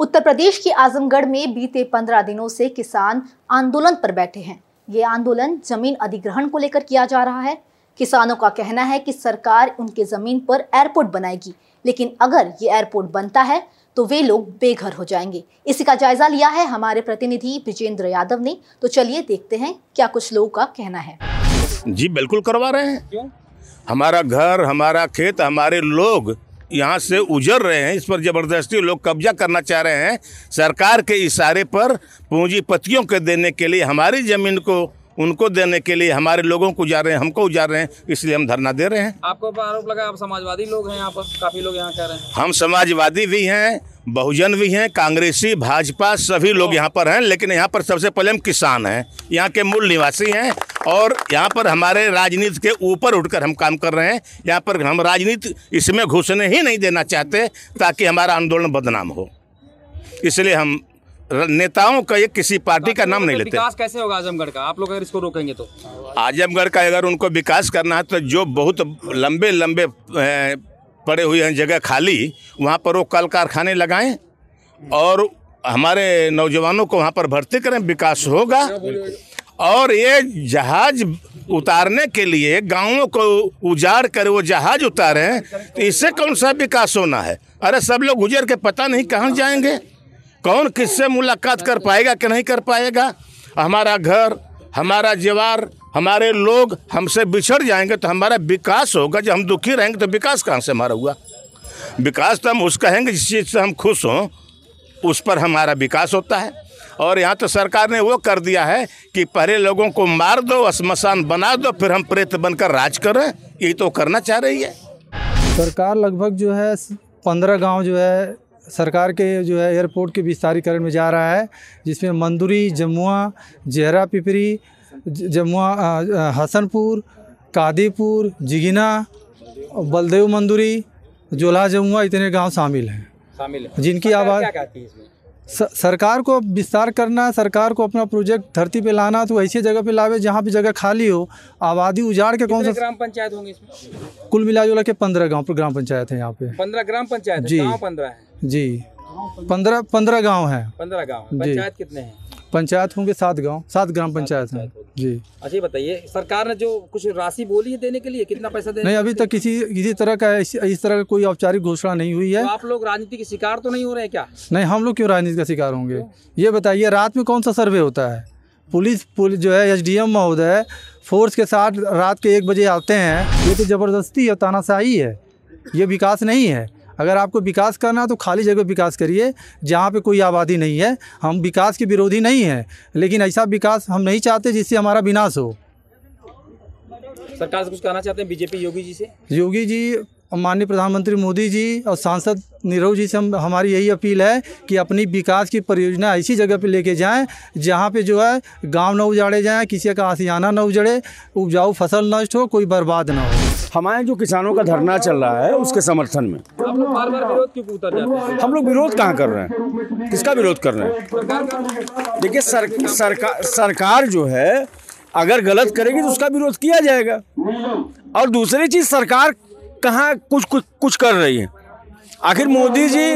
उत्तर प्रदेश के आजमगढ़ में बीते पंद्रह दिनों से किसान आंदोलन पर बैठे हैं। ये आंदोलन ज़मीन अधिग्रहण को लेकर किया जा रहा है। किसानों का कहना है कि सरकार उनके ज़मीन पर एयरपोर्ट बनाएगी लेकिन अगर ये एयरपोर्ट बनता है तो वे लोग बेघर हो जाएँगे। इसी का जायजा लिया है हमारे प्रतिनिधि विजेंद्र यादव ने। तो चलिए देखते हैं क्या कुछ लोगों का कहना है। जी बिल्कुल करवा रहे हैं। क्यों? हमारा घर हमारा खेत हमारे लोग यहाँ से उजर रहे हैं इस पर ज़बरदस्ती लोग कब्जा करना चाह रहे हैं। सरकार के इशारे पर पूंजीपतियों के देने के लिए हमारी ज़मीन को उनको देने के लिए हमारे लोगों को उजाड़ रहे हैं हमको उजाड़ रहे हैं इसलिए हम धरना दे रहे हैं। आपको आरोप लगा आप समाजवादी लोग हैं यहाँ पर काफ़ी लोग यहाँ कह रहे हैं। हम समाजवादी भी हैं बहुजन भी हैं कांग्रेसी भाजपा सभी लोग यहाँ पर हैं लेकिन यहाँ पर सबसे पहले हम किसान हैं। यहाँ के मूल निवासी हैं और यहाँ पर हमारे राजनीति के ऊपर उठकर हम काम कर रहे हैं। यहाँ पर हम राजनीति इसमें घुसने ही नहीं देना चाहते ताकि हमारा आंदोलन बदनाम हो। इसलिए हम नेताओं का ये किसी पार्टी का नाम नहीं लेते। विकास कैसे होगा आजमगढ़ का? आप लोग अगर इसको रोकेंगे तो। आजमगढ़ का अगर उनको विकास करना है तो जो बहुत लंबे लंबे पड़े हुए हैं जगह खाली, वहाँ पर वो कल कारखाने लगाएँ और हमारे नौजवानों को वहाँ पर भर्ती करें, विकास होगा। और ये जहाज़ उतारने के लिए गाँवों को उजाड़ कर वो जहाज़ उतारें तो इससे कौन सा विकास होना है? अरे सब लोग गुजर के पता नहीं कहाँ जाएँगे। कौन किससे मुलाकात कर पाएगा कि नहीं कर पाएगा? हमारा घर, हमारा जीवार हमारे लोग हमसे बिछड़ जाएँगे तो हमारा विकास होगा। जब हम दुखी रहेंगे तो विकास कहाँ से हमारा हुआ? विकास तो हम उस कहेंगे जिस चीज़ से हम खुश हों, उस पर हमारा विकास होता है। और यहाँ तो सरकार ने वो कर दिया है कि पहले लोगों को मार दो शमशान बना दो, फिर हम प्रेत बनकर राज करें यही तो करना चाह रही है। सरकार लगभग जो है पंद्रह गाँव जो है सरकार के जो है एयरपोर्ट के विस्तारीकरण में जा रहा है, जिसमें मंदुरी, जमुआ, जहरा, पिपरी जमुआ हसनपुर कादीपुर जिगिना बलदेव मंदुरी जोला जमुआ इतने गाँव शामिल हैं। शामिल है। जिनकी आवाज़ सरकार को विस्तार करना है सरकार को अपना प्रोजेक्ट धरती पे लाना तो ऐसी जगह पे लावे जहाँ पे जगह खाली हो। आबादी उजाड़ के कौन सा ग्राम पंचायत होंगे इसमें? कुल मिला जुला के पंद्रह गाँव ग्राम पंचायत है यहाँ पे। पंद्रह ग्राम पंचायत जी। पंद्रह जी। पंद्रह पंद्रह गाँव है। पंद्रह गाँव जी। पंचायत कितने हैं? पंचायत होंगे सात गाँव सात ग्राम पंचायत हैं। जी। अच्छा ये बताइए सरकार ने जो कुछ राशि बोली है देने के लिए कितना पैसा देने नहीं अभी तक किसी किसी तरह का इस, इस तरह का कोई औपचारिक घोषणा नहीं हुई है। तो आप लोग राजनीति के शिकार तो नहीं हो रहे हैं क्या? नहीं हम लोग क्यों राजनीति का शिकार होंगे? ये बताइए रात में कौन सा सर्वे होता है? पुलिस पुलिस जो है एसडीएम महोदय फोर्स के साथ रात के एक बजे आते हैं। ये तो ज़बरदस्ती है तानाशाही है। ये विकास नहीं है। अगर आपको विकास करना है तो खाली जगह विकास करिए जहाँ पे कोई आबादी नहीं है। हम विकास के विरोधी नहीं हैं लेकिन ऐसा विकास हम नहीं चाहते जिससे हमारा विनाश हो। सरकार से कुछ कहना चाहते हैं? बीजेपी योगी जी से? योगी जी माननीय प्रधानमंत्री मोदी जी और सांसद नीरव जी से हम हमारी यही अपील है कि अपनी विकास की परियोजना ऐसी जगह पे लेके जाएँ जहाँ पे जो है गाँव न उजाड़े जाएँ किसी का आसियाना न उजड़े उपजाऊ फ़सल नष्ट हो कोई बर्बाद ना हो। हमारे जो किसानों का धरना चल रहा है उसके समर्थन में। बार बार विरोध क्यों उतर जाते हैं हम लोग विरोध कहाँ कर रहे हैं? किसका विरोध कर रहे हैं? देखिए सर, सरकार सरकार जो है अगर गलत करेगी तो उसका विरोध किया जाएगा। और दूसरी चीज़ सरकार कहाँ कुछ कुछ कुछ कर रही है? आखिर मोदी जी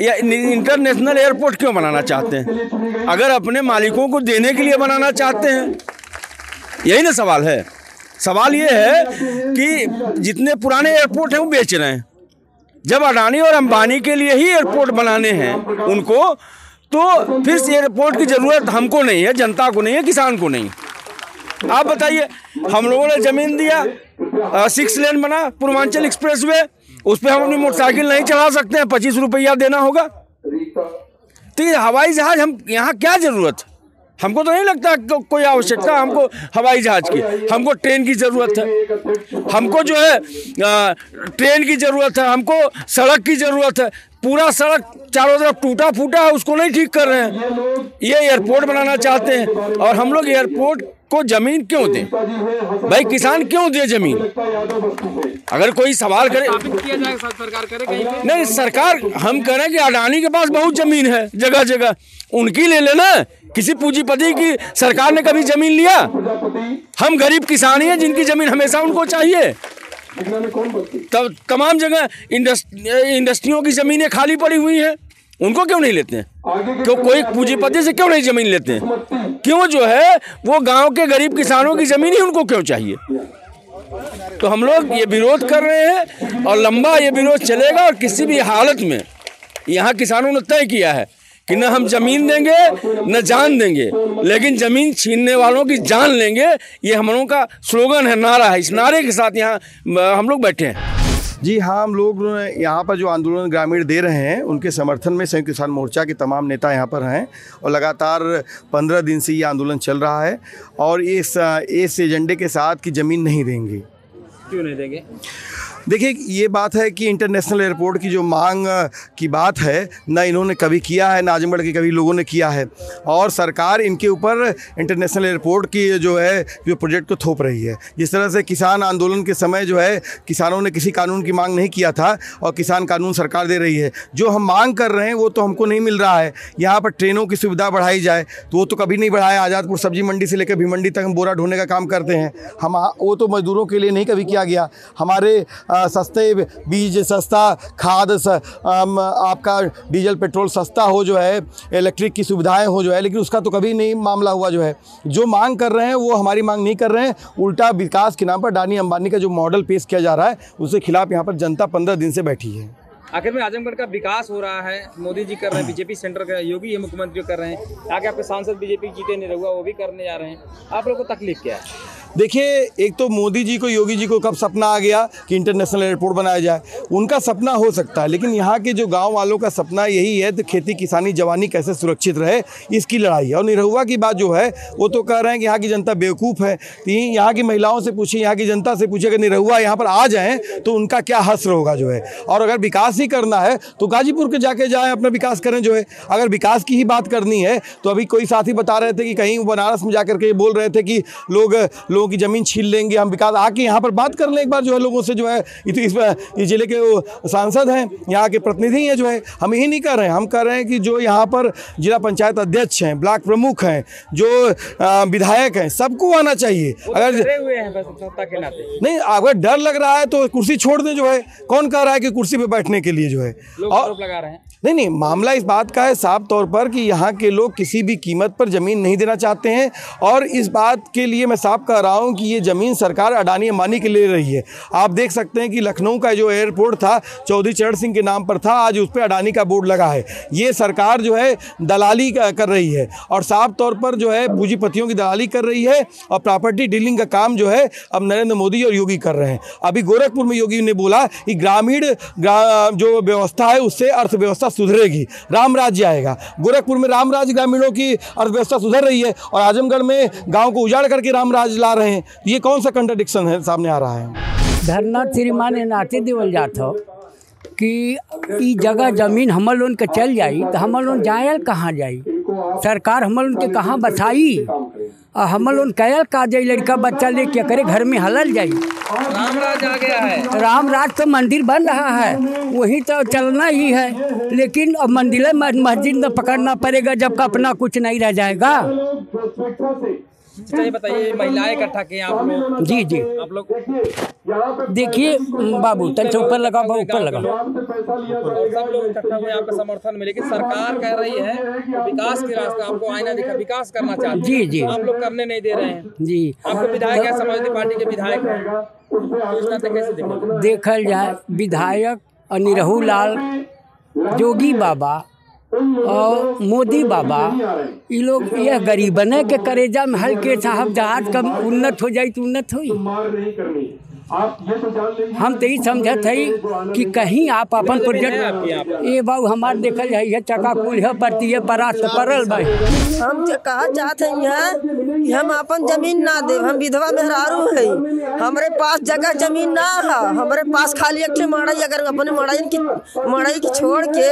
या इंटरनेशनल एयरपोर्ट क्यों बनाना चाहते हैं? अगर अपने मालिकों को देने के लिए बनाना चाहते हैं? यही ना सवाल है। सवाल ये है कि जितने पुराने एयरपोर्ट हैं, वो बेच रहे हैं। जब अडानी और अंबानी के लिए ही एयरपोर्ट बनाने हैं उनको तो फिर एयरपोर्ट की ज़रूरत हमको नहीं है, जनता को नहीं है, किसान को नहीं आप बताइए हम लोगों ने ज़मीन दिया सिक्स लेन बना पूर्वांचल एक्सप्रेस वे उस पर हम अपनी मोटरसाइकिल नहीं चला सकते हैं पच्चीस रुपया देना होगा। तो ये हवाई जहाज़ हम यहाँ क्या ज़रूरत? है हमको तो नहीं लगता को, कोई आवश्यकता हमको हवाई जहाज़ की हमको ट्रेन की ज़रूरत है। हमको जो है ट्रेन की ज़रूरत है हमको सड़क की ज़रूरत है। पूरा सड़क चारों तरफ़ टूटा फूटा है उसको नहीं ठीक कर रहे हैं। ये एयरपोर्ट बनाना चाहते हैं और हम लोग एयरपोर्ट को ज़मीन क्यों दें? भाई किसान क्यों दे ज़मीन? अगर कोई सवाल करे सरकार करे नहीं सरकार हम कह रहे हैं कि अडानी के पास बहुत ज़मीन है जगह जगह उनकी ले लेना। किसी पूंजीपति की सरकार ने कभी ज़मीन लिया? हम गरीब किसान ही हैं जिनकी ज़मीन हमेशा उनको चाहिए। तब तमाम जगह इंडस्ट, इंडस्ट्रियों की ज़मीनें खाली पड़ी हुई हैं। उनको क्यों नहीं लेते? हैं क्यों कोई पूंजीपति से क्यों नहीं ज़मीन लेते? हैं। क्यों जो है वो गाँव के गरीब किसानों की ज़मीन ही उनको क्यों चाहिए? तो हम लोग ये विरोध कर रहे हैं और लंबा ये विरोध चलेगा और किसी भी हालत में यहाँ किसानों ने तय किया है कि न हम ज़मीन देंगे न जान देंगे। लेकिन ज़मीन छीनने वालों की जान लेंगे ये हम लोगों का स्लोगन है नारा है। इस नारे के साथ यहाँ हम लोग बैठे हैं। जी हाँ हम लोग यहाँ पर जो आंदोलन ग्रामीण दे रहे हैं उनके समर्थन में संयुक्त किसान मोर्चा के तमाम नेता यहाँ पर हैं और लगातार पंद्रह दिन से ये आंदोलन चल रहा है और इस इस एजेंडे के साथ कि ज़मीन नहीं देंगे। क्यों नहीं देंगे? देखिए, ये बात है कि इंटरनेशनल एयरपोर्ट की जो मांग की बात है, न इन्होंने कभी किया है, ना आजमगढ़ के कभी लोगों ने किया है। और सरकार इनके ऊपर इंटरनेशनल एयरपोर्ट की जो है, जो प्रोजेक्ट को थोप रही है। जिस तरह से किसान आंदोलन के समय जो है, किसानों ने किसी कानून की मांग नहीं किया था और किसान कानून सरकार दे रही है। जो हम मांग कर रहे हैं, वो तो हमको नहीं मिल रहा है। यहाँ पर ट्रेनों की सुविधा बढ़ाई जाए तो वो तो कभी नहीं बढ़ाया। आज़ादपुर सब्ज़ी मंडी से लेकर भिमंडी तक हम बोरा ढोने का काम करते हैं। हम वो तो मजदूरों के लिए नहीं कभी किया गया। हमारे सस्ते बीज, सस्ता खाद आपका डीजल, पेट्रोल सस्ता हो जो है, इलेक्ट्रिक की सुविधाएँ हो जो है, लेकिन उसका तो कभी नहीं मामला हुआ जो है। जो मांग कर रहे हैं, वो हमारी मांग नहीं कर रहे हैं। उल्टा विकास के नाम पर डानी अंबानी का जो मॉडल पेश किया जा रहा है, उसके खिलाफ यहाँ पर जनता पंद्रह दिन से बैठी है। आखिर में आजमगढ़ का विकास हो रहा है, मोदी जी कर रहे हैं, बीजेपी सेंटर का योगी ये मुख्यमंत्री कर रहे हैं आगे आपके सांसद बीजेपी जीते नहीं रहुआ वो भी करने जा रहे हैं। आप लोग को तकलीफ़ क्या है? देखिए, एक तो मोदी जी को, योगी जी को कब सपना आ गया कि इंटरनेशनल एयरपोर्ट बनाया जाए? उनका सपना हो सकता है, लेकिन यहाँ के जो गाँव वालों का सपना यही है तो खेती किसानी जवानी कैसे सुरक्षित रहे, इसकी लड़ाई है। और निरहुआ की बात जो है, वो तो कह रहे हैं कि यहाँ की जनता बेवकूफ़ है। तो यहाँ की महिलाओं से पूछिए, यहाँ की जनता से पूछिए, अगर निरहुआ यहाँ पर आ जाएँ तो उनका क्या हस्र होगा जो है? और अगर विकास ही करना है तो गाजीपुर के जाके जाएँ, अपना विकास करें जो है। अगर विकास की ही बात करनी है तो अभी कोई साथी बता रहे थे कि कहीं बनारस में जाकर के बोल रहे थे कि लोगों की ज़मीन छीन लेंगे हम विकास आके यहाँ पर बात कर लें एक बार जो है लोगों से जो है इस ज़िले के सांसद हैं यहाँ के प्रतिनिधि हैं जो है हम यही नहीं कर रहे हैं हम कर रहे हैं कि जो यहाँ पर जिला पंचायत अध्यक्ष हैं ब्लॉक प्रमुख हैं जो विधायक हैं सबको आना चाहिए। तो अगर नाते। नहीं अगर डर लग रहा है तो कुर्सी छोड़ दें जो है कौन कह रहा है कि कुर्सी पर बैठने के लिए जो है? और लगा रहे हैं। नहीं नहीं मामला इस बात का है साफ़ तौर पर कि यहाँ के लोग किसी भी कीमत पर ज़मीन नहीं देना चाहते हैं और इस बात के लिए मैं साफ़ कह रहा हूँ कि ये ज़मीन सरकार अडानी अंबानी के ले रही है। आप देख सकते हैं कि लखनऊ का जो एयरपोर्ट था, चौधरी चरण सिंह के नाम पर था, आज उस पर अडानी का बोर्ड लगा है। ये सरकार जो है, दलाली कर रही है और साफ़ तौर पर जो है, पूंजीपतियों की दलाली कर रही है और प्रॉपर्टी डीलिंग का काम जो है, अब नरेंद्र मोदी और योगी कर रहे हैं। अभी गोरखपुर में योगी ने बोला कि ग्रामीण, ग्रा- जो व्यवस्था है, उससे अर्थव्यवस्था सुधरेगी, राम राज्य आएगा। गोरखपुर में राम राज्य ग्रामीणों की अर्थव्यवस्था सुधर रही है और आजमगढ़ में गाँव को उजाड़ करके राम राज्य ला रहे हैं ये कौन सा कंट्रडिक्शन है सामने आ रहा है? धरना श्रीमान नाते देवल जात हो कि ई जगह ज़मीन हमर लोन के चल जाई तो हमर लोन जायल कहाँ जाई? सरकार हमर लोन के कहाँ बसाई? और हमर लोन कैल का जाई? लड़का बच्चा लेके करे घर में हलल जाई। रामराज आ गया है। राम राज तो मंदिर बन रहा है वही तो चलना ही है। लेकिन अब मंदिर मस्जिद में पकड़ना पड़ेगा जब का अपना कुछ नहीं रह जाएगा। अच्छा ये बताइए महिलाएँ इकट्ठा किए आप लोग? जी जी। आप लोग देखिए बाबू तन से ऊपर लगा ऊपर लगा सब लोग इकट्ठा हुए आपका समर्थन में लेकिन सरकार कह रही है विकास के रास्ते आपको आईना दिखा विकास करना चाहते जी, जी। आप लोग करने नहीं दे रहे हैं। जी। आपके विधायक है समाजवादी पार्टी के विधायक हैं। तो देखेंगे? देखल जाए विधायक और निरहू लाल जोगी बाबा और मोदी बाबा ये लोग यह गरीबने के करेजा में हल्के साहब जहाज़ कम उन्नत हो जाए तो उन्नत हुई। हम तो यही समझत है कि कहीं आप अपन प्रोजेक्ट? ये बाबू हमार देखल जाए ये चका कुल है परती है परल भाई। हम तो कहा चाहते हैं यहाँ कि हम अपन ज़मीन ना दे हम विधवा मेहरारू है। हमारे पास जगह ज़मीन ना है हमारे पास खाली एक मड़ई अगर अपने मड़ई की मड़ई की छोड़ के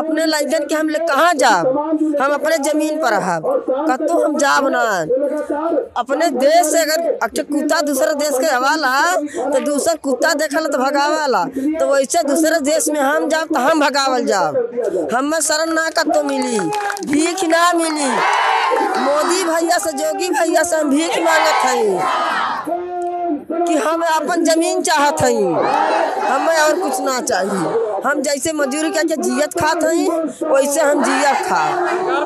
अपने लाइकन के हम ले कहाँ जाब? हम अपने ज़मीन पर रहब कतो हम जाब ना। अपने देश से अगर एक कुत्ता दूसरे देश के हवाला तो दूसर कुत्ता देखल तो भगावला। तो वैसे दूसरे देश में हम जाब तो हम भगावल जाब। हमें शरण ना तो मिली, भीख ना मिली। मोदी भैया से, जोगी भैया से हम भीख मांगत हई कि हम अपन ज़मीन चाहत हई। हमें और कुछ ना चाहिए हम जैसे मजदूरी करके जियत खात हई वैसे हम जियत खा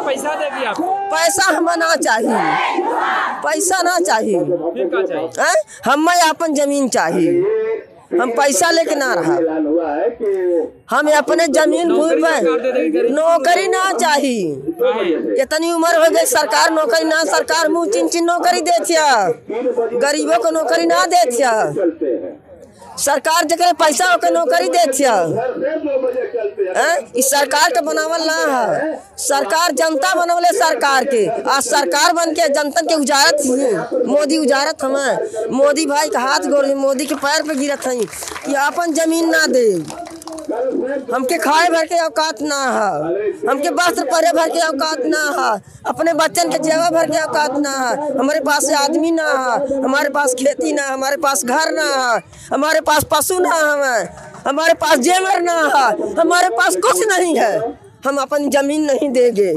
पैसा देगी आपको पैसा हमें ना चाहिए। पैसा ना चाहिए। हैं? हमें अपन ज़मीन चाहिए। हम पैसा लेके ना रहा। हम अपने ज़मीन भूमि पे नौकरी ना चाहिए। इतनी उम्र हो गई सरकार नौकरी ना सरकार मुँह चिन चिन नौकरी दे गरीबों को नौकरी ना दे सरकार जगह पैसा होकर नौकरी दे इस सरकार के बनावल ना है। सरकार जनता बनवले सरकार के। आ सरकार बन के जनता के उजारत मोदी उजारत हम। मोदी भाई के हाथ गोर मोदी के पैर पे गिरत हई कि अपन ज़मीन ना दे। हमके खाए भर के औकात ना है। हमके वस्त्र पहरे भर के औकात ना है। अपने बच्चन के जेवा भर के औकात ना है। हमारे पास आदमी ना है। हमारे पास खेती ना है। हमारे पास घर ना है। हमारे पास पशु ना है। हमारे पास जेवर ना है। हमारे पास कुछ नहीं है। हम अपनी ज़मीन नहीं देंगे।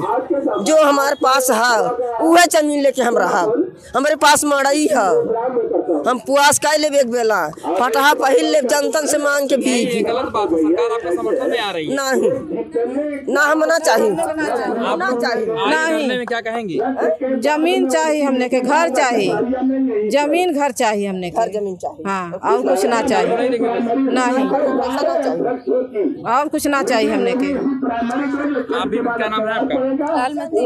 जो हमारे पास है, वह ज़मीन लेके हम रहा हमारे पास मड़ई है। हम पुआस का ले एक बेला। फटहा पहिल ले जनतन से मांग के भी गलत बात है सरकार आपके समर्थन में आ रही है। नहीं। ना हम ना चाहिए ना चाहिए में क्या कहेंगे? ज़मीन चाहिए हमने के घर चाहिए ज़मीन घर चाहिए हमने के। ज़मीन चाहिए हाँ और कुछ ना चाहिए नहीं और कुछ ना चाहिए हमने के। आप भी क्या नाम है आपका? लालमती।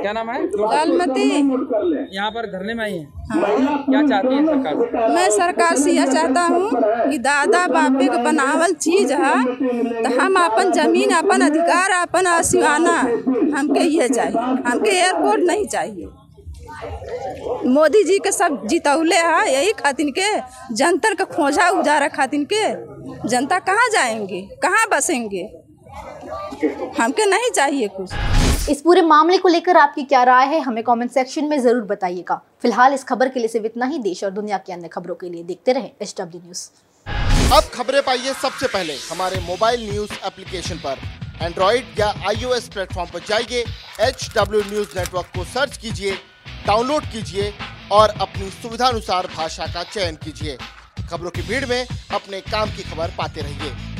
क्या नाम है? लालमती। यहाँ पर धरने में आई हैं? क्या चाहती है सरकार? मैं सरकार से यह चाहता हूँ कि दादा बापे के बनावल चीज़ है तो हम अपन ज़मीन अपन अधिकार अपन आशिवाना हमके ये चाहिए। हमके एयरपोर्ट नहीं चाहिए। मोदी जी के सब जीतौले है यही खातिन के जनता के खोजा उजारा खातिन के जनता कहाँ जाएँगे? कहाँ बसेंगे? हमके नहीं चाहिए कुछ। इस पूरे मामले को लेकर आपकी क्या राय है हमें कमेंट सेक्शन में ज़रूर बताइएगा। फ़िलहाल इस खबर के लिए सिर्फ़ इतना ही देश और दुनिया की अन्य खबरों के लिए देखते रहे एच डब्ल्यू न्यूज़ अब खबरें पाइए सबसे पहले हमारे मोबाइल न्यूज़ एप्लीकेशन पर। एंड्रॉइड या आईओएस प्लेटफॉर्म पर जाइए एच डब्ल्यू न्यूज़ नेटवर्क को सर्च कीजिए डाउनलोड कीजिए और अपनी सुविधानुसार भाषा का चयन कीजिए। खबरों की भीड़ में अपने काम की खबर पाते रहिए।